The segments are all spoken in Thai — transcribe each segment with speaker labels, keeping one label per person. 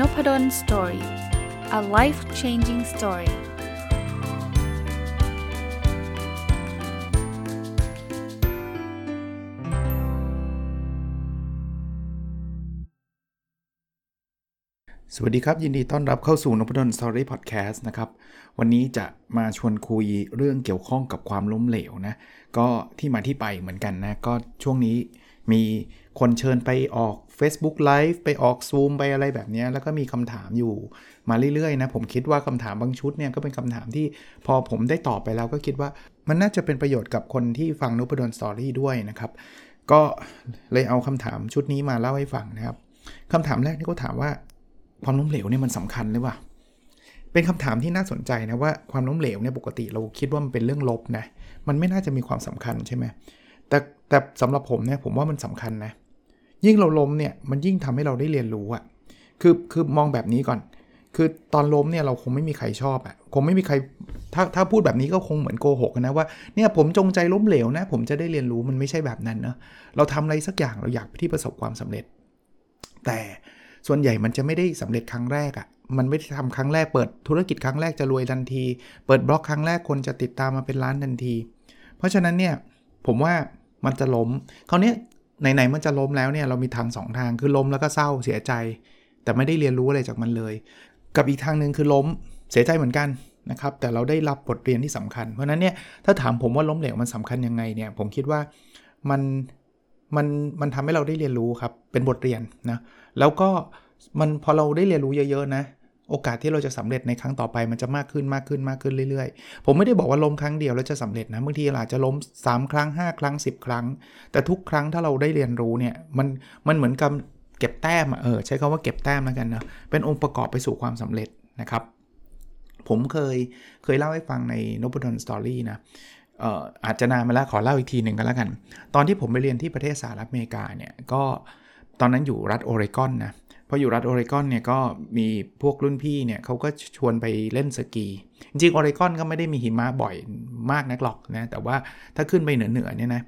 Speaker 1: นพด ล Story a life changing story สวัสดีครับ ยินดีต้อนรับเข้าสู่นพดล Story Podcast นะครับ วันนี้จะมาชวนคุยเรื่องเกี่ยวข้องกับความล้มเหลวนะ ก็ที่มาที่ไปเหมือนกันนะ ก็ช่วงนี้มีคนเชิญไปออก Facebook Live ไปออก Zoom ไปอะไรแบบนี้ แล้วก็มีคำถามอยู่มาเรื่อยๆนะผมคิดว่าคำถามบางชุดเนี่ยก็เป็นคำถามที่พอผมได้ตอบไปแล้วก็คิดว่ามันน่าจะเป็นประโยชน์กับคนที่ฟังนุปดลสตอรี่ด้วยนะครับ ก็เลยเอาคำถามชุดนี้มาเล่าให้ฟังนะครับคำถามแรกนี่ก็ถามว่าความล้มเหลวเนี่ยมันสำคัญหรือเปล่าเป็นคำถามที่น่าสนใจนะว่าความล้มเหลวเนี่ยปกติเราคิดว่ามันเป็นเรื่องลบนะมันไม่น่าจะมีความสำคัญใช่ไหมแต่แต่สำหรับผมเนี่ยผมว่ามันสำคัญนะ ยิ่งเราล้มเนี่ยมันยิ่งทำให้เราได้เรียนรู้อะคือคือมองแบบนี้ก่อน คือตอนล้มเนี่ยเราคงไม่มีใครชอบอะคงไม่มีใครถ้าถ้าพูดแบบนี้ก็คงเหมือนโกหกนะว่าเนี่ยผมจงใจล้มเหลวนะ ผมจะได้เรียนรู้มันไม่ใช่แบบนั้นเนาะเราทำอะไรสักอย่างเราอยากที่ประสบความสำเร็จ แต่ส่วนใหญ่มันจะไม่ได้สำเร็จครั้งแรกอะมันไม่ได้ทำครั้งแรกเปิดธุรกิจครั้งแรกจะรวยทันที เปิดบล็อกครั้งแรกคนจะติดตามมาเป็นล้านทันที เพราะฉะนั้นเนี่ยผมว่ามันจะล้มคราวนี้ ไหนๆมันจะล้มแล้วเนี่ยเรามีทาง2ทางคือล้มแล้วก็เศร้าเสียใจ แต่ไม่ได้เรียนรู้อะไรจากมันเลย กับอีกทางหนึ่งคือล้มเสียใจเหมือนกันนะครับแต่เราได้รับบทเรียนที่สำคัญ เพราะนั้นเนี่ยถ้าถามผมว่าล้มเหลวมันสำคัญยังไงเนี่ยผมคิดว่ามันมันมันทำให้เราได้เรียนรู้ครับเป็นบทเรียนนะแล้วก็มันพอเราได้เรียนรู้เยอะๆนะ โอกาสที่เราจะสำเร็จในครั้งต่อไปมันจะมากขึ้นมากขึ้นมากขึ้นเรื่อยๆ ผมไม่ได้บอกว่าล้มครั้งเดียวแล้วจะสำเร็จนะบางทีอาจจะล้ม 3 ครั้ง 5 ครั้ง 10 ครั้ง แต่ทุกครั้งถ้าเราได้เรียนรู้เนี่ยมันมันเหมือนกับเก็บแต้มเออใช้คำว่าเก็บแต้มแล้วกันนะเป็นองค์ประกอบไปสู่ความสำเร็จนะครับ ผมเคยเคยเล่าให้ฟังในนบดอนสตอรี่นะเอ่ออาจจะนานมาแล้วขอเล่าอีกทีหนึ่งกันแล้วกัน ตอนที่ผมไปเรียนที่ประเทศสหรัฐอเมริกาเนี่ยก็ตอนนั้นอยู่รัฐโอเรกอนนะ พออยู่รัฐโอเรกอนเนี่ยก็มีพวกรุ่นพี่เนี่ยเขาก็ชวนไปเล่นสกี จริงโอเรกอนก็ไม่ได้มีหิมะบ่อยมากนักหรอกนะ แต่ว่าถ้าขึ้นไปเหนือๆเนี่ยนะ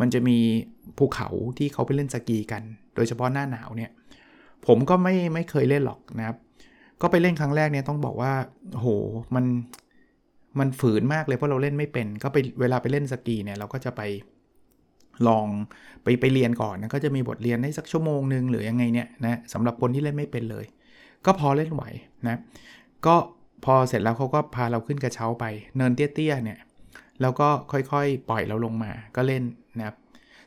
Speaker 1: มันจะมีภูเขาที่เขาไปเล่นสกีกัน โดยเฉพาะหน้าหนาวเนี่ย ผมก็ไม่ไม่เคยเล่นหรอกนะครับ ก็ไปเล่นครั้งแรกเนี่ยต้องบอกว่าโหมันมันฝืนมากเลยเพราะเราเล่นไม่เป็น ก็ไปเวลาไปเล่นสกีเนี่ยเราก็จะไป ลองไปไปเรียนก่อนนะก็จะมีบทเรียนให้สักชั่วโมงหนึ่งหรือยังไงเนี่ยนะสำหรับคนที่เล่นไม่เป็นเลย ก็พอเล่นไหวนะก็พอเสร็จแล้วเขาก็พาเราขึ้นกระเช้าไปเนินเตี้ยๆเนี่ยแล้วก็ค่อยๆ ปล่อยเราลงมาก็เล่นนะครับ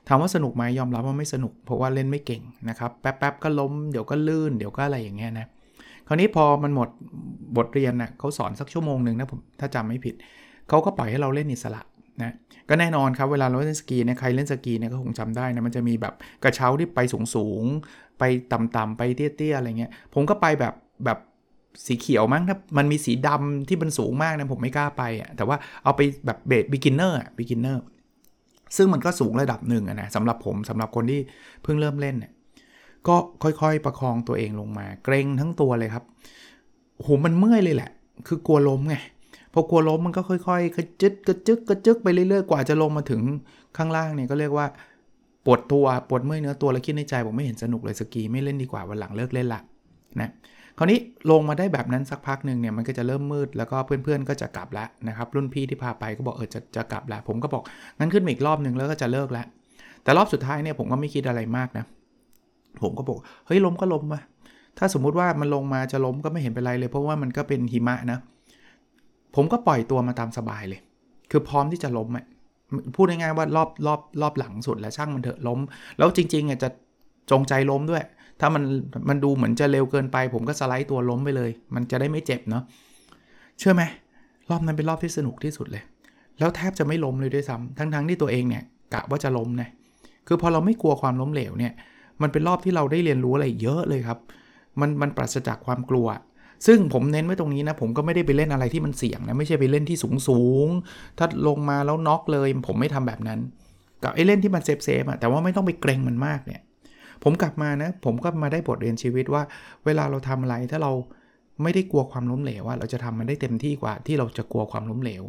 Speaker 1: ถามว่าสนุกไหมยอมรับว่าไม่สนุก เพราะว่าเล่นไม่เก่งนะครับแป๊บๆก็ล้มเดี๋ยวก็ลื่นเดี๋ยวก็อะไรอย่างเงี้ยนะคราวนี้พอมันหมดบทเรียนนะ่ะเขาสอนสักชั่วโมงหนึ่งนะผมถ้าจำไม่ผิดเขาก็ปล่อยให้เราเล่นอิสระ นะก็แน่นอนครับเวลาเราเล่นสกีเนี่ยใครเล่นสกีเนี่ยก็คงจำได้นะมันจะมีแบบกระเช้าที่ไปสูงๆไปต่ำๆไปเตี้ยๆอะไรเงี้ยผมก็ไปแบบแบบสีเขียวมั้งถ้ามันมีสีดำที่มันสูงมากนะผมไม่กล้าไปอะแต่ว่าเอาไปแบบ base beginner อะ beginner ซึ่งมันก็สูงระดับหนึ่งนะสำหรับผมสำหรับคนที่เพิ่งเริ่มเล่นเนี่ยก็ค่อยๆประคองตัวเองลงมา เกร็งทั้งตัวเลยครับโหมันเมื่อยเลยแหละ คือกลัวล้มไง พอกลัวล้มมันก็ค่อยๆกระจึกกระจึกกระจึกไปเรื่อยๆกว่าจะลงมาถึงข้างล่างเนี่ยก็เรียกว่าปวดตัวปวดเมื่อยเนื้อตัวแล้วคิดในใจผมไม่เห็นสนุกเลยสกีไม่เล่นดีกว่าวันหลังเลิกเล่นละนะคราวนี้ลงมาได้แบบนั้นสักพักหนึ่งเนี่ยมันก็จะเริ่มมืดแล้วก็เพื่อนๆก็จะกลับแล้วนะครับรุ่นพี่ที่พาไปก็บอกเออจะจะกลับแล้วผมก็บอกงั้นขึ้นอีกรอบหนึ่งแล้วก็จะเลิกแล้วแต่รอบสุดท้ายเนี่ยผมก็ไม่คิดอะไรมากนะผมก็บอกเฮ้ยล้มก็ล้มมาถ้าสมมุติว่ามันลงมาจะล้มก็ไม่เห็นเป็นไรเลย เพราะว่ามันก็เป็นหิมะนะ ผมก็ปล่อยตัวมาตามสบายเลย คือพร้อมที่จะล้มอะพูดง่ายๆว่ารอบรอบรอบหลังสุดแล้วช่างมันเถอะล้ม แล้วจริงๆอะจะจงใจล้มด้วย ถ้ามันมันดูเหมือนจะเร็วเกินไป ผมก็สไลด์ตัวล้มไปเลย มันจะได้ไม่เจ็บเนาะเชื่อไหมรอบนั้นเป็นรอบที่สนุกที่สุดเลย แล้วแทบจะไม่ล้มเลยด้วยซ้ำทั้งๆที่ตัวเองเนี่ยกะว่าจะล้มนะคือพอเราไม่กลัวความล้มเหลวเนี่ย มันเป็นรอบที่เราได้เรียนรู้อะไรเยอะเลยครับ มันมันปราศจากความกลัว ซึ่งผมเน้นไว้ตรงนี้นะ ผมก็ไม่ได้ไปเล่นอะไรที่มันเสี่ยงนะ ไม่ใช่ไปเล่นที่สูงสูงถ้าลงมาแล้วน็อกเลย ผมไม่ทำแบบนั้น กับไอ้เล่นที่มัน safe safe อะแต่ว่าไม่ต้องไปเกร็งมันมากเนี่ยผมกลับมานะ ผมก็มาได้บทเรียนชีวิตว่า เวลาเราทำอะไรถ้าเราไม่ได้กลัวความล้มเหลวว่าเราจะทำมันได้เต็มที่กว่าที่เราจะกลัวความล้มเหลว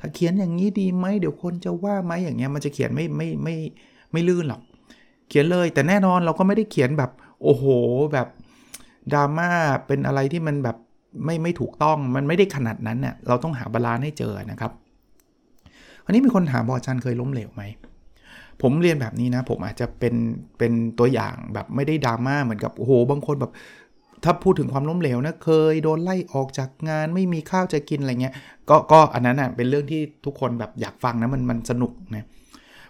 Speaker 1: ถ้าเขียนอย่างนี้ดีไหมเดี๋ยวคนจะว่าไหมอย่างเงี้ยมันจะเขียนไม่ไม่ไม่ไม่ลื่นหรอก เขียนเลยแต่แน่นอนเราก็ไม่ได้เขียนแบบโอ้โหแบบ ดราม่าเป็นอะไรที่มันแบบไม่ไม่ถูกต้องมันไม่ได้ขนาดนั้นเนี่ยเราต้องหา balance ให้เจอนะครับ อันนี้มีคนถามบอกอาจารย์เคยล้มเหลวไหมผมเรียนแบบนี้นะ ผมอาจจะเป็นเป็นตัวอย่างแบบไม่ได้ดราม่าเหมือนกับโอ้โหบางคนแบบถ้าพูดถึงความล้มเหลวนะเคยโดนไล่ออกจากงานไม่มีข้าวจะกินอะไรเงี้ยก็ก็อันนั้นอะเป็นเรื่องที่ทุกคนแบบอยากฟังนะมันมันสนุกนะ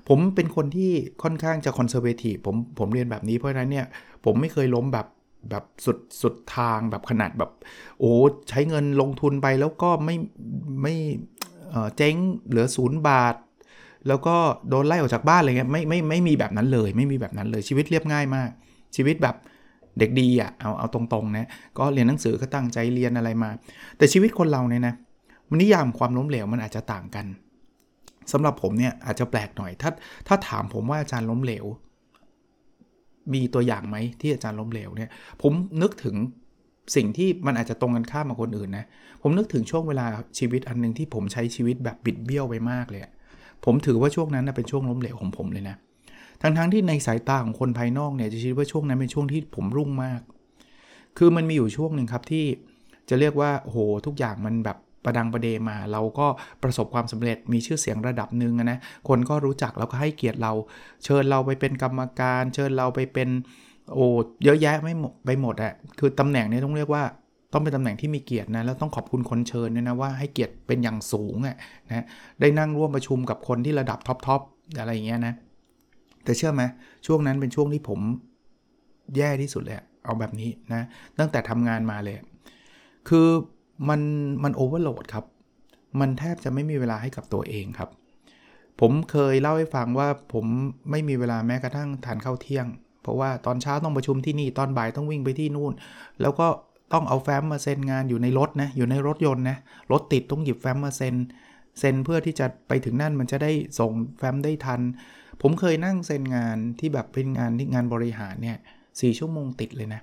Speaker 1: ผมเป็นคนที่ค่อนข้างจะคอนเซอร์เวทีฟผมผมเรียนแบบนี้เพราะฉะนั้นเนี่ยผมไม่เคยล้มแบบ แบบสุดสุดทางแบบขนาดแบบโอ้ใช้เงินลงทุนไปแล้วก็ไม่ไม่เจ๊งเหลือศูนย์บาท แล้วก็โดนไล่ออกจากบ้านอะไรเงี้ยไม่ไม่ไม่มีแบบนั้นเลย ไม่มีแบบนั้นเลยชีวิตเรียบง่ายมาก ชีวิตแบบเด็กดีอะ่ะเอาเอาตรงๆนะก็เรียนหนังสือก็ตั้งใจเรียนอะไรมา แต่ชีวิตคนเราเนี่ยนะมันนิยามความล้มเหลวมันอาจจะต่างกันสำหรับผมเนี่ยอาจจะแปลกหน่อยถ้าถ้าถามผมว่าอาจารย์ล้มเหลว มีตัวอย่างไหมที่อาจารย์ล้มเหลวเนี่ย ผมนึกถึงสิ่งที่มันอาจจะตรงกันข้ามกับคนอื่นนะ ผมนึกถึงช่วงเวลาชีวิตอันนึงที่ผมใช้ชีวิตแบบบิดเบี้ยวไปมากเลย ผมถือว่าช่วงนั้นเป็นช่วงล้มเหลวของผมเลยนะ ทั้งๆทที่ในสายตาของคนภายนอกเนี่ยจะคิดว่าช่วงนั้นเป็นช่วงที่ผมรุ่งมาก คือมันมีอยู่ช่วงหนึ่งครับที่จะเรียกว่าโอ้โหทุกอย่างมันแบบ ประดังประเดมา เราก็ประสบความสำเร็จมีชื่อเสียงระดับหนึ่งนะ คนก็รู้จักแล้วก็ให้เกียรติเรา เชิญเราไปเป็นกรรมการ เชิญเราไปเป็นโอ้เยอะแยะไม่หมดไปหมดอะคือตำแหน่งนี้ต้องเรียกว่าต้องเป็นตำแหน่งที่มีเกียรตินะแล้วต้องขอบคุณคนเชิญด้วยนะว่าให้เกียรติเป็นอย่างสูงอะนะได้นั่งร่วมประชุมกับคนที่ระดับท็อปๆอะไรอย่างเงี้ยนะแต่เชื่อไหมช่วงนั้นเป็นช่วงที่ผมแย่ที่สุดเลยเอาแบบนี้นะตั้งแต่ทำงานมาเลย คือ มันมันโอเวอร์โหลดครับ มันแทบจะไม่มีเวลาให้กับตัวเองครับ ผมเคยเล่าให้ฟังว่าผมไม่มีเวลาแม้กระทั่งทานข้าวเที่ยง เพราะว่าตอนเช้าต้องประชุมที่นี่ตอนบ่ายต้องวิ่งไปที่นู่น แล้วก็ต้องเอาแฟ้มมาเซ็นงานอยู่ในรถนะอยู่ในรถยนต์นะรถติดต้องหยิบแฟ้มมาเซ็นเซ็นเพื่อที่จะไปถึงนั่นมันจะได้ส่งแฟ้มได้ทัน ผมเคยนั่งเซ็นงานที่แบบเป็นงานที่งานบริหารเนี่ยสชั่วโมงติดเลยนะ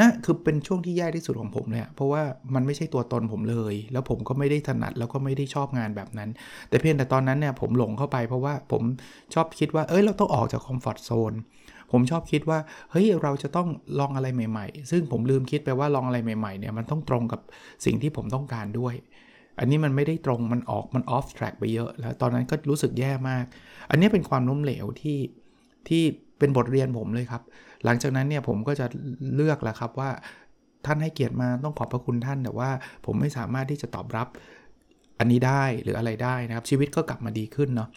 Speaker 1: นะคือเป็นช่วงที่แย่ที่สุดของผมเลยเพราะว่ามันไม่ใช่ตัวตนผมเลย แล้วผมก็ไม่ได้ถนัดแล้วก็ไม่ได้ชอบงานแบบนั้น แต่เพียงแต่ตอนนั้นเนี่ยผมหลงเข้าไปเพราะว่าผมชอบคิดว่าเอ้ยเราต้องออกจากคอมฟอร์ทโซนผมชอบคิดว่าเฮ้ยเราจะต้องลองอะไรใหม่ ๆ ซึ่งผมลืมคิดไปว่าลองอะไรใหม่ๆเนี่ยมันต้องตรงกับสิ่งที่ผมต้องการด้วย อันนี้มันไม่ได้ตรงมันออกมันออฟแทร็กไปเยอะ แล้วตอนนั้นก็รู้สึกแย่มาก อันนี้เป็นความล้มเหลวที่ที่ เป็นบทเรียนผมเลยครับ หลังจากนั้นเนี่ยผมก็จะเลือกแล้วครับว่าท่านให้เกียรติมาต้องขอบพระคุณท่าน แต่ว่าผมไม่สามารถที่จะตอบรับอันนี้ได้หรืออะไรได้นะครับ ชีวิตก็กลับมาดีขึ้นเนาะ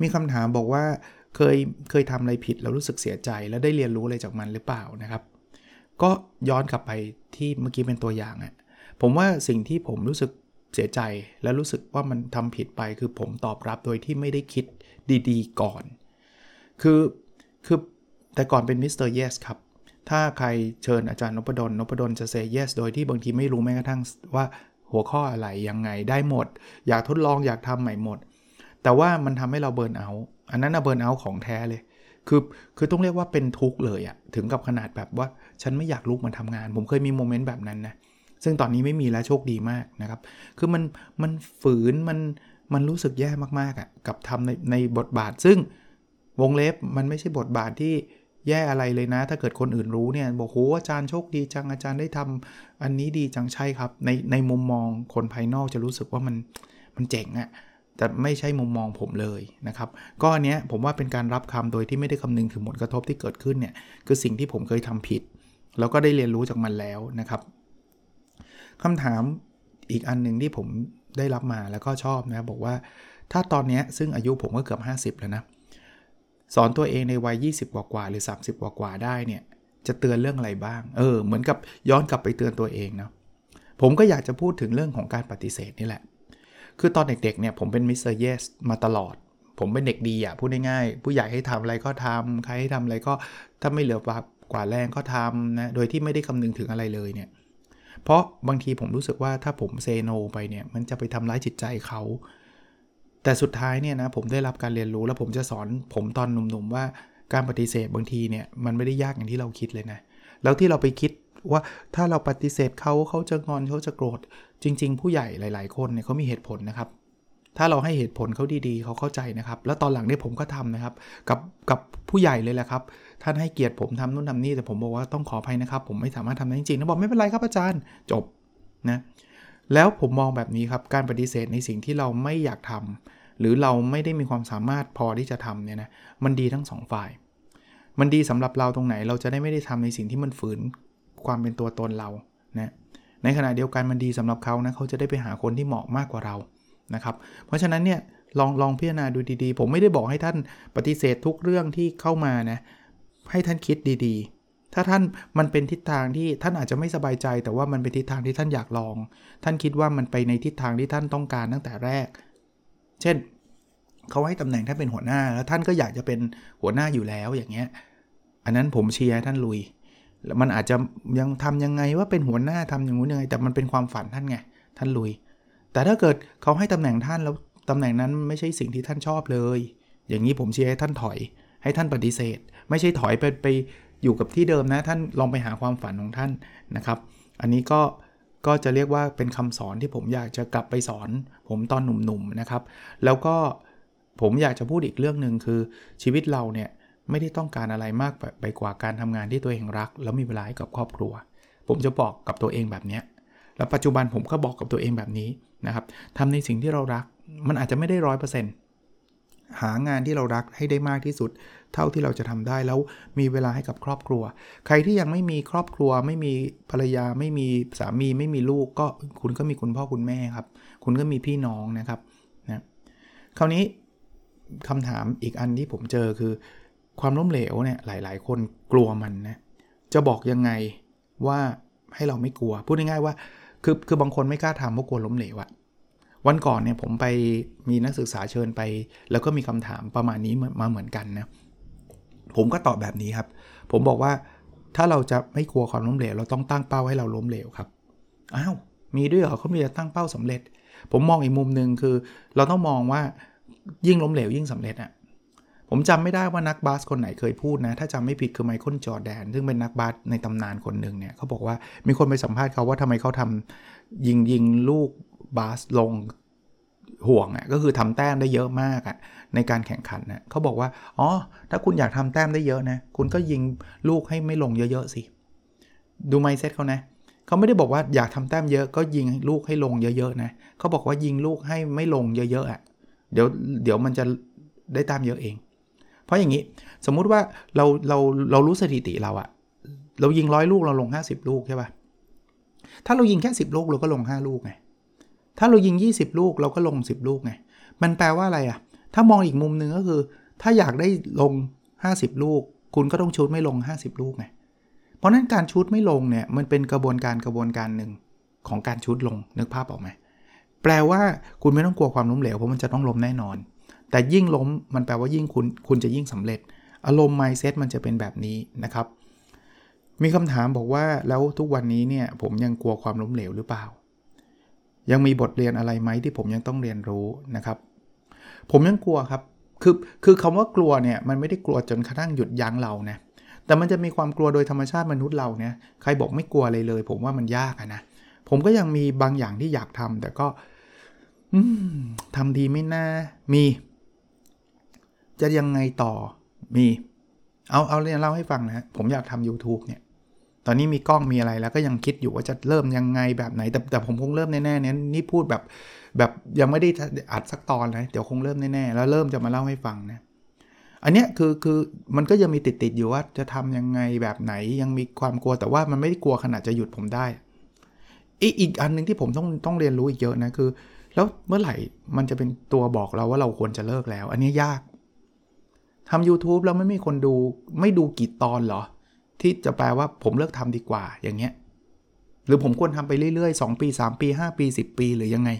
Speaker 1: มีคำถามบอกว่าเคยเคยทำอะไรผิดแล้วรู้สึกเสียใจแล้วได้เรียนรู้อะไรจากมันหรือเปล่านะครับ ก็ย้อนกลับไปที่เมื่อกี้เป็นตัวอย่างอะ่ะผมว่าสิ่งที่ผมรู้สึกเสียใจและรู้สึกว่ามันทำผิดไปคือผมตอบรับโดยที่ไม่ได้คิดดีๆ ก่อน คือคือแต่ก่อนเป็น Mr. Yes ครับ ถ้าใครเชิญอาจารย์นพดลนพดลจะ say yes โดยที่บางทีไม่รู้แม้กระทั่งว่าหัวข้ออะไรยังไงได้หมด อยากทดลองอยากทำใหม่หมด แต่ว่ามันทำให้เรา burn out อันนั้นอะ burn out ของแท้เลย คือคือต้องเรียกว่าเป็นทุกข์เลยอะถึงกับขนาดแบบว่าฉันไม่อยากลุกมาทำงาน ผมเคยมีโมเมนต์แบบนั้นนะซึ่งตอนนี้ไม่มีแล้วโชคดีมากนะครับ คือมันมันฝืนมันมันรู้สึกแย่มากๆอะกับทำในในบทบาทซึ่ง วงเล็บมันไม่ใช่บทบาทที่แย่อะไรเลยนะ ถ้าเกิดคนอื่นรู้เนี่ยบอกโหอาจารย์โชคดีจังอาจารย์ได้ทำอันนี้ดีจังใช่ครับ ในในมุมมองคนภายนอกจะรู้สึกว่ามันมันเจ๋งอะแต่ไม่ใช่มุมมองผมเลยนะครับก็อันเนี้ยผมว่าเป็นการรับคำโดยที่ไม่ได้คำนึงถึงผลกระทบที่เกิดขึ้นเนี่ยคือสิ่งที่ผมเคยทำผิด แล้วก็ได้เรียนรู้จากมันแล้วนะครับคำถามอีกอันหนึ่งที่ผมได้รับมาแล้วก็ชอบนะบอกว่า ถ้าตอนนี้ซึ่งอายุผมก็เกือบ 50 แล้วนะ สอนตัวเองในวัย 20 กว่ากว่าหรือ 30 กว่ากว่าได้เนี่ยจะเตือนเรื่องอะไรบ้าง เออ เหมือนกับย้อนกลับไปเตือนตัวเองเนาะผมก็อยากจะพูดถึงเรื่องของการปฏิเสธนี่แหละ คือตอนเด็กๆเนี่ยผมเป็น Mr. Yes มาตลอด ผมเป็นเด็กดีอะพูดง่ายๆ ผู้ใหญ่ให้ทำอะไรก็ทำใครให้ทำอะไรก็ถ้าไม่เหลือบ่ากว่าแรงก็ทำนะ โดยที่ไม่ได้คำนึงถึงอะไรเลยเนี่ย เพราะบางทีผมรู้สึกว่าถ้าผม say no ไปเนี่ย มันจะไปทำร้ายจิตใจเขา แต่สุดท้ายเนี่ยนะผมได้รับการเรียนรู้แล้วผมจะสอนผมตอนหนุ่มๆว่าการปฏิเสธบางทีเนี่ยมันไม่ได้ยากอย่างที่เราคิดเลยนะแล้วที่เราไปคิดว่าถ้าเราปฏิเสธเขาเขาจะงอนเขาจะโกรธจริง ๆ ผู้ใหญ่หลาย ๆ คนเนี่ยเขามีเหตุผลนะครับ ถ้าเราให้เหตุผลเขาดีๆเขาเข้าใจนะครับ แล้วตอนหลังเนี่ยผมก็ทำนะครับ กับกับผู้ใหญ่เลยแหละครับท่านให้เกียรติผมทำนู่นทำนี่แต่ผมบอกว่าต้องขออภัยนะครับ ผมไม่สามารถทำได้จริงๆนะบอกไม่เป็นไรครับอาจารย์จบนะ แล้วผมมองแบบนี้ครับ การปฏิเสธในสิ่งที่เราไม่อยากทำหรือเราไม่ได้มีความสามารถพอที่จะทำเนี่ยนะมันดีทั้งสองฝ่าย มันดีสำหรับเราตรงไหนเราจะได้ไม่ได้ทำในสิ่งที่มันฝืนความเป็นตัวตนเรานะในขณะเดียวกันมันดีสำหรับเขานะเขาจะได้ไปหาคนที่เหมาะมากกว่าเรานะครับ เพราะฉะนั้นเนี่ยลองลองพิจารณาดูดีๆ ผมไม่ได้บอกให้ท่านปฏิเสธทุกเรื่องที่เข้ามานะให้ท่านคิดดีๆ ถ้าท่านมันเป็นทิศทางที่ท่านอาจจะไม่สบายใจ แต่ว่ามันเป็นทิศทางที่ท่านอยากลอง ท่านคิดว่ามันไปในทิศทางที่ท่านต้องการตั้งแต่แรก เช่นเขาให้ตำแหน่งท่านเป็นหัวหน้า แล้วท่านก็อยากจะเป็นหัวหน้าอยู่แล้วอย่างเงี้ย อันนั้นผมเชียร์ท่านลุยแล้วมันอาจจะยังทำยังไงว่าเป็นหัวหน้าทำอย่างนู้นยังไง แต่มันเป็นความฝันท่านไง ท่านลุย แต่ถ้าเกิดเขาให้ตำแหน่งท่านแล้วตำแหน่งนั้นไม่ใช่สิ่งที่ท่านชอบเลย อย่างนี้ผมเชียร์ให้ท่านถอย ให้ท่านปฏิเสธ ไม่ใช่ถอยไปไป อยู่กับที่เดิมนะท่านลองไปหาความฝันของท่านนะครับ อันนี้ก็ก็จะเรียกว่าเป็นคำสอนที่ผมอยากจะกลับไปสอน ผมตอนหนุ่มๆนะครับ แล้วก็ผมอยากจะพูดอีกเรื่องหนึ่งคือชีวิตเราเนี่ยไม่ได้ต้องการอะไรมากไปกว่าการทำงานที่ตัวเองรัก แล้วมีเวลาให้กับครอบครัว ผมจะบอกกับตัวเองแบบนี้แล้วปัจจุบันผมก็บอกกับตัวเองแบบนี้นะครับทำในสิ่งที่เรารักมันอาจจะไม่ได้ร้อยเปอร์เซ็นต์หางานที่เรารักให้ได้มากที่สุด เท่าที่เราจะทำได้แล้วมีเวลาให้กับครอบครัว ใครที่ยังไม่มีครอบครัว ไม่มีภรรยาไม่มีสามีไม่มีลูกก็คุณก็มีคุณพ่อคุณแม่ครับ คุณก็มีพี่น้องนะครับนะคราวนี้คำถามอีกอันที่ผมเจอคือ ความล้มเหลวเนี่ยหลาย ๆ คนกลัวมันนะจะบอกยังไงว่าให้เราไม่กลัว พูดง่ายๆว่าคือคือบางคนไม่กล้าทำเพราะกลัวล้มเหลวอะวันก่อนเนี่ยผมไปมีนักศึกษาเชิญไป แล้วก็มีคำถามประมาณนี้มาเหมือนกันนะ ผมก็ตอบแบบนี้ครับ ผมบอกว่าถ้าเราจะไม่กลัวความล้มเหลวเราต้องตั้งเป้าให้เราล้มเหลวครับ อ้าว มีด้วยเหรอเขามีจะตั้งเป้าสำเร็จ ผมมองอีกมุมหนึ่งคือ เราต้องมองว่ายิ่งล้มเหลวยิ่งสำเร็จอะผมจำไม่ได้ว่านักบาสคนไหนเคยพูดนะ ถ้าจำไม่ผิดคือไมเคิลจอแดน ซึ่งเป็นนักบาสในตำนานคนหนึ่งเนี่ยเขาบอกว่ามีคนไปสัมภาษณ์เขาว่าทำไมเขาทำยิงยิงลูกบาสลง ห่วงอะก็คือทำแต้มได้เยอะมากอะในการแข่งขันนะเขาบอกว่าอ๋อถ้าคุณอยากทำแต้มได้เยอะนะคุณก็ยิงลูกให้ไม่ลงเยอะๆสิดูไมเซ็ตเขานะเขาไม่ได้บอกว่าอยากทำแต้มเยอะก็ยิงลูกให้ลงเยอะๆนะเขาบอกว่ายิงลูกให้ไม่ลงเยอะๆอะเดี๋ยวเดี๋ยวมันจะได้แต้มเยอะเอง เพราะอย่างนี้สมมุติว่าเราเราเรารู้สถิติเราอะเรายิงร้อยลูกเราลง 50 ลูกใช่ป่ะถ้าเรายิงแค่ 10 ลูกเราก็ลง 5 ลูกไง ถ้าเรายิง 20 ลูกเราก็ลง 10 ลูกไง มันแปลว่าอะไรอะถ้ามองอีกมุมหนึ่งก็คือ ถ้าอยากได้ลง 50 ลูก คุณก็ต้องชุดไม่ลง 50 ลูกไง เพราะนั้นการชุดไม่ลงเนี่ยมันเป็นกระบวนการกระบวนการหนึ่งของการชุดลงนึกภาพออกไหมแปลว่าคุณไม่ต้องกลัวความล้มเหลวเพราะมันจะต้องล้มแน่นอน แต่ยิ่งล้มมันแปลว่ายิ่งคุณคุณจะยิ่งสำเร็จ อารมณ์ mindset มันจะเป็นแบบนี้นะครับ มีคำถามบอกว่าแล้วทุกวันนี้เนี่ยผมยังกลัวความล้มเหลวหรือเปล่า ยังมีบทเรียนอะไรไหมที่ผมยังต้องเรียนรู้นะครับ ผมยังกลัวครับ คือคือคำว่ากลัวเนี่ยมันไม่ได้กลัวจนกระทั่งหยุดยั้งเรานะแต่มันจะมีความกลัวโดยธรรมชาติมนุษย์เราเนี่ยใครบอกไม่กลัวเลยเลย ผมว่ามันยากนะผมก็ยังมีบางอย่างที่อยากทำแต่ก็ทำดีไม่น่ามี จะยังไงต่อมี เอาเอาเรียนเล่าให้ฟังนะผมอยากทำ YouTube เนี่ย ตอนนี้มีกล้องมีอะไรแล้วก็ยังคิดอยู่ว่าจะเริ่มยังไงแบบไหน แต่แต่ผมคงเริ่มแน่ๆเนี่ยนี่พูดแบบแบบยังไม่ได้อัดสักตอนนะเดี๋ยวคงเริ่มแน่ๆแล้วเริ่มจะมาเล่าให้ฟังนะอันเนี้ยคือคือมันก็ยังมีติดติดอยู่ว่าจะทำยังไงแบบไหนยังมีความกลัวแต่ว่ามันไม่ได้กลัวขนาดจะหยุดผมได้อีกอันหนึ่งที่ผมต้องต้องเรียนรู้อีกเยอะนะคือ แล้วเมื่อไหร่มันจะเป็นตัวบอกเราว่าเราควรจะเลิกแล้ว อันนี้ยากทำ YouTube แล้วไม่มีคนดูไม่ดูกี่ตอนเหรอ ที่จะแปลว่าผมเลิกทำดีกว่าอย่างเงี้ยหรือผมควรทำไปเรื่อยๆ 2 ปี 3 ปี 5 ปี 10 ปีหรือยังไง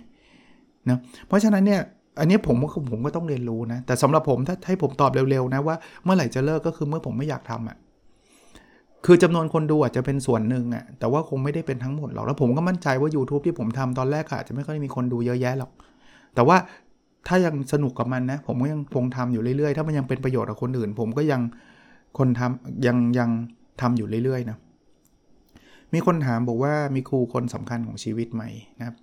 Speaker 1: นะเพราะฉะนั้นเนี่ยอันนี้ผมก็ผมก็ต้องเรียนรู้นะ แต่สำหรับผมถ้าให้ผมตอบเร็วๆนะว่าเมื่อไหร่จะเลิกก็คือเมื่อผมไม่อยากทำอะคือจำนวนคนดูอาจจะเป็นส่วนหนึ่งอะแต่ว่าคงไม่ได้เป็นทั้งหมดหรอกแล้วผมก็มั่นใจว่า YouTube ที่ผมทำตอนแรกอาจจะไม่ค่อยมีคนดูเยอะแยะหรอกแต่ว่าถ้ายังสนุกกับมันนะ ผมก็ยังคงทำอยู่เรื่อยๆ ถ้ามันยังเป็นประโยชน์กับคนอื่น ผมก็ยังคนทำยังยัง ทำอยู่เรื่อยๆนะมีคนถามบอกว่ามีครูคนสำคัญของชีวิตไหมนะครับ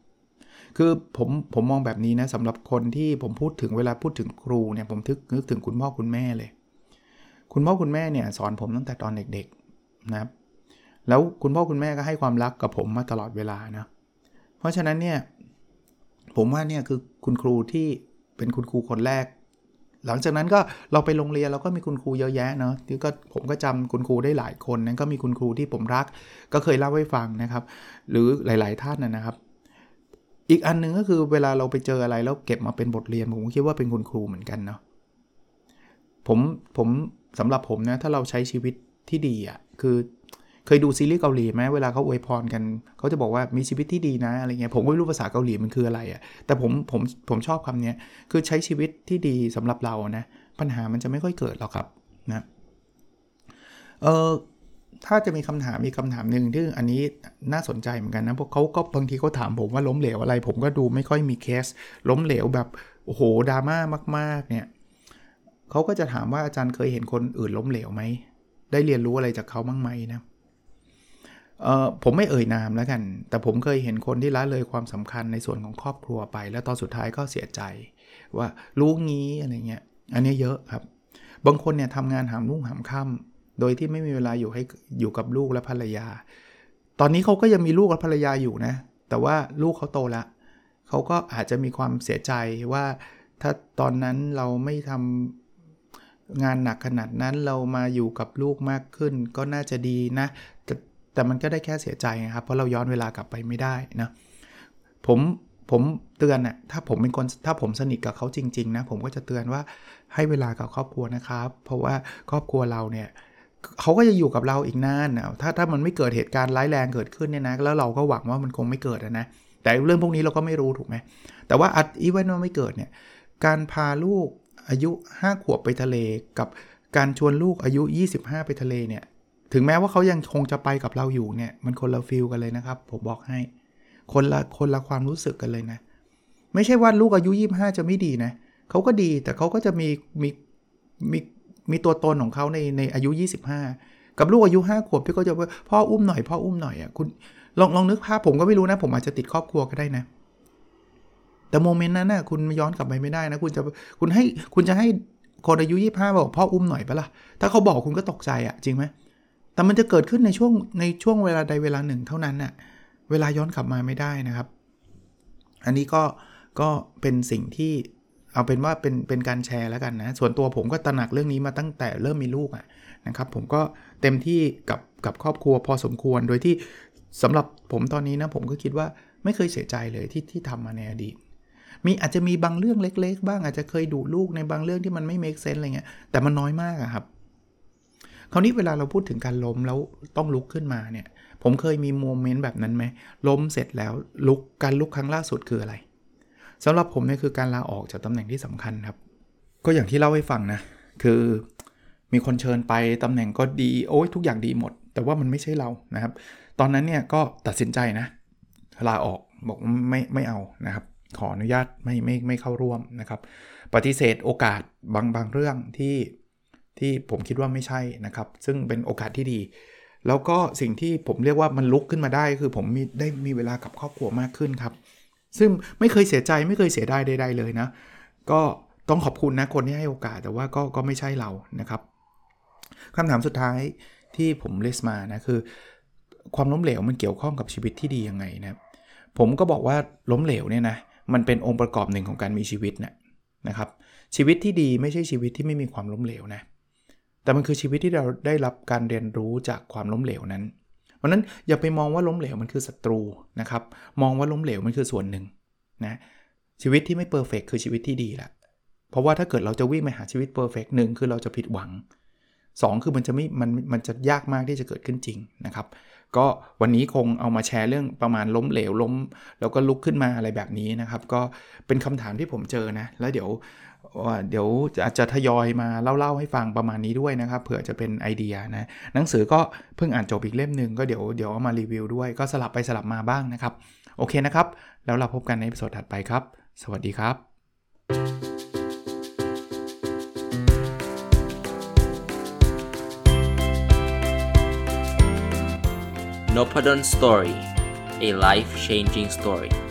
Speaker 1: คือผมผมมองแบบนี้นะสำหรับคนที่ผมพูดถึงเวลาพูดถึงครูเนี่ยผมทึกนึกถึงคุณพ่อคุณแม่เลย คุณพ่อคุณแม่เนี่ยสอนผมตั้งแต่ตอนเด็กๆนะครับ แล้วคุณพ่อคุณแม่ก็ให้ความรักกับผมมาตลอดเวลานะ เพราะฉะนั้นเนี่ยผมว่าเนี่ยคือคุณครูที่เป็นคุณครูคนแรก หลังจากนั้นก็เราไปโรงเรียนเราก็มีคุณครูเยอะแยะเนาะที่ก็ผมก็จำคุณครูได้หลายคนนั้นก็มีคุณครูที่ผมรัก ก็เคยเล่าให้ฟังนะครับ หรือหลาย ๆ ท่านนะครับ อีกอันนึงก็คือเวลาเราไปเจออะไรแล้วเก็บมาเป็นบทเรียนผมคิดว่าเป็นคุณครูเหมือนกันเนาะผมผมสำหรับผมนะถ้าเราใช้ชีวิตที่ดีอะ่ะคือ เคยดูซีรีส์เกาหลีไหมเวลาเขาอวยพรกันเขาจะบอกว่ามีชีวิตที่ดีนะอะไรเงี้ยผมไม่รู้ภาษาเกาหลีมันคืออะไรอะ่ะแต่ผมผมผมชอบคำนี้คือใช้ชีวิตที่ดีสำหรับเรานะปัญหามันจะไม่ค่อยเกิดหรอกครับนะเออถ้าจะมีคำถามมีคำถามหนึ่งที่อันนี้น่าสนใจเหมือนกันนะพวกเขาก็บางทีเขาถามผมว่าล้มเหลวอะไร ผมก็ดูไม่ค่อยมีเคส ล้มเหลวแบบโอ้โหดราม่ามาก ๆ เนี่ยเขาก็จะถามว่าอาจารย์เคยเห็นคนอื่นล้มเหลวไหมได้เรียนรู้อะไรจากเขาบ้างไหมนะ ผมไม่เอ่ยนามแล้วกัน แต่ผมเคยเห็นคนที่ละเลยความสำคัญในส่วนของครอบครัวไป แล้วตอนสุดท้ายก็เสียใจ ว่ารู้งี้อะไรเงี้ย อันนี้เยอะครับ บางคนเนี่ยทำงานหามรุ่งหามค่ำโดยที่ไม่มีเวลาอยู่ให้อยู่กับลูกและภรรยา ตอนนี้เขาก็ยังมีลูกและภรรยาอยู่นะ แต่ว่าลูกเขาโตแล้วเขาก็อาจจะมีความเสียใจว่าถ้าตอนนั้นเราไม่ทำงานหนักขนาดนั้นเรามาอยู่กับลูกมากขึ้น ก็น่าจะดีนะ แต่มันก็ได้แค่เสียใจครับ เพราะเราย้อนเวลากลับไปไม่ได้นะผมผมเตือนนะ่ะถ้าผมเป็นคนถ้าผมสนิทกับเขาจริง ๆ นะ ผมก็จะเตือนว่าให้เวลากับครอบครัวนะครับ เพราะว่าครอบครัวเราเนี่ยเขาก็จะอยู่กับเราอีกนานนะถ้าถ้ามันไม่เกิดเหตุการณ์ร้ายแรงเกิดขึ้นเนี่ยนะแล้วเราก็หวังว่ามันคงไม่เกิดนะแต่เรื่องพวกนี้เราก็ไม่รู้ถูกไหมแต่ว่าอัดอีเวนต์มันไม่เกิดเนี่ยการพาลูกอายุ 5 ขวบไปทะเลกับการชวนลูกอายุ 25 ไปทะเลเนี่ย ถึงแม้ว่าเขายังคงจะไปกับเราอยู่เนี่ย มันคนละ feel กันเลยนะครับ ผมบอกให้ คนละคนละความรู้สึกกันเลยนะ ไม่ใช่ว่าลูกอายุ 25 จะไม่ดีนะเขาก็ดีแต่เขาก็จะมีมีมีมีตัวตนของเขาในในอายุ 25 กับลูกอายุ 5 ขวบที่เขาจะพ่ออุ้มหน่อยพ่ออุ้มหน่อยอะคุณลองลองนึกภาพผมก็ไม่รู้นะ ผมอาจจะติดครอบครัวก็ได้นะ แต่โมเมนต์นั้นนะ่ะคุณย้อนกลับไปไม่ได้นะ คุณจะคุณให้คุณจะให้คนอายุ 25 บอกพ่ออุ้มหน่อยปะละ่ะถ้าเขาบอกคุณก็ตกใจอะ่ะจริงไหม แต่มันจะเกิดขึ้นในช่วงในช่วงเวลาใดเวลาหนึ่งเท่านั้นน่ะ เวลาย้อนกลับมาไม่ได้นะครับ อันนี้ก็ก็เป็นสิ่งที่เอาเป็นว่าเป็นเป็นการแชร์แล้วกันนะ ส่วนตัวผมก็ตระหนักเรื่องนี้มาตั้งแต่เริ่มมีลูกอะนะครับ ผมก็เต็มที่กับกับครอบครัวพอสมควร โดยที่สำหรับผมตอนนี้นะผมก็คิดว่าไม่เคยเสียใจเลยที่ที่ทำมาในอดีต มีอาจจะมีบางเรื่องเล็ก ๆ บ้างอาจจะเคยดูลูกในบางเรื่องที่มันไม่เมคเซนอะไรเงี้ย แต่มันน้อยมากอะครับ คราวนี้เวลาเราพูดถึงการล้มแล้วต้องลุกขึ้นมาเนี่ย ผมเคยมีโมเมนต์แบบนั้นไหมล้มเสร็จแล้วลุกการลุกครั้งล่าสุดคืออะไรสำหรับผมเนี่ยคือการลาออกจากตำแหน่งที่สำคัญครับ ก็อย่างที่เล่าให้ฟังนะคือมีคนเชิญไปตำแหน่งก็ดีโอ้ยทุกอย่างดีหมด แต่ว่ามันไม่ใช่เรานะครับ ตอนนั้นเนี่ยก็ตัดสินใจนะลาออกบอกไม่ไม่เอานะครับ ขออนุญาตไม่ไม่ไม่เข้าร่วมนะครับ ปฏิเสธโอกาสบางบางเรื่องที่ ที่ผมคิดว่าไม่ใช่นะครับ ซึ่งเป็นโอกาสที่ดี แล้วก็สิ่งที่ผมเรียกว่ามันลุกขึ้นมาได้ คือผมมีได้มีเวลากับครอบครัวมากขึ้นครับ ซึ่งไม่เคยเสียใจไม่เคยเสียดายใดๆเลยนะ ก็ต้องขอบคุณนะคนที่ให้โอกาสแต่ว่าก็ก็ไม่ใช่เรานะครับคำถามสุดท้ายที่ผมเลสมานะคือ ความล้มเหลวมันเกี่ยวข้องกับชีวิตที่ดียังไงนะผมก็บอกว่าล้มเหลวเนี่ยนะมันเป็นองค์ประกอบหนึ่งของการมีชีวิตนะนะครับชีวิตที่ดีไม่ใช่ชีวิตที่ไม่มีความล้มเหลวนะ แต่มันคือชีวิตที่เราได้รับการเรียนรู้จากความล้มเหลวนั้นเพราะนั้นอย่าไปมองว่าล้มเหลวมันคือศัตรูนะครับ มองว่าล้มเหลวมันคือส่วนหนึ่งนะชีวิตที่ไม่ perfect คือชีวิตที่ดีแหละเพราะว่าถ้าเกิดเราจะวิ่งไปหาชีวิต perfect หนึ่งคือเราจะผิดหวัง 2 คือมันจะไม่มันมันจะยากมากที่จะเกิดขึ้นจริงนะครับ ก็วันนี้คงเอามาแชร์เรื่องประมาณล้มเหลวล้ม แล้วก็ลุกขึ้นมาอะไรแบบนี้นะครับ ก็เป็นคำถามที่ผมเจอนะ แล้วเดี๋ยว ว่าเดี๋ยวอาจจะทยอยมาเล่าๆให้ฟังประมาณนี้ด้วยนะครับ เผื่อจะเป็นไอเดียนะ หนังสือก็เพิ่งอ่านจบอีกเล่มหนึ่งก็เดี๋ยวเดี๋ยวเอามารีวิวด้วยก็สลับไปสลับมาบ้างนะครับ โอเคนะครับ แล้วเราพบกันในสดถัดไปครับ สวัสดีครับ
Speaker 2: n o p a d o n Story a life changing story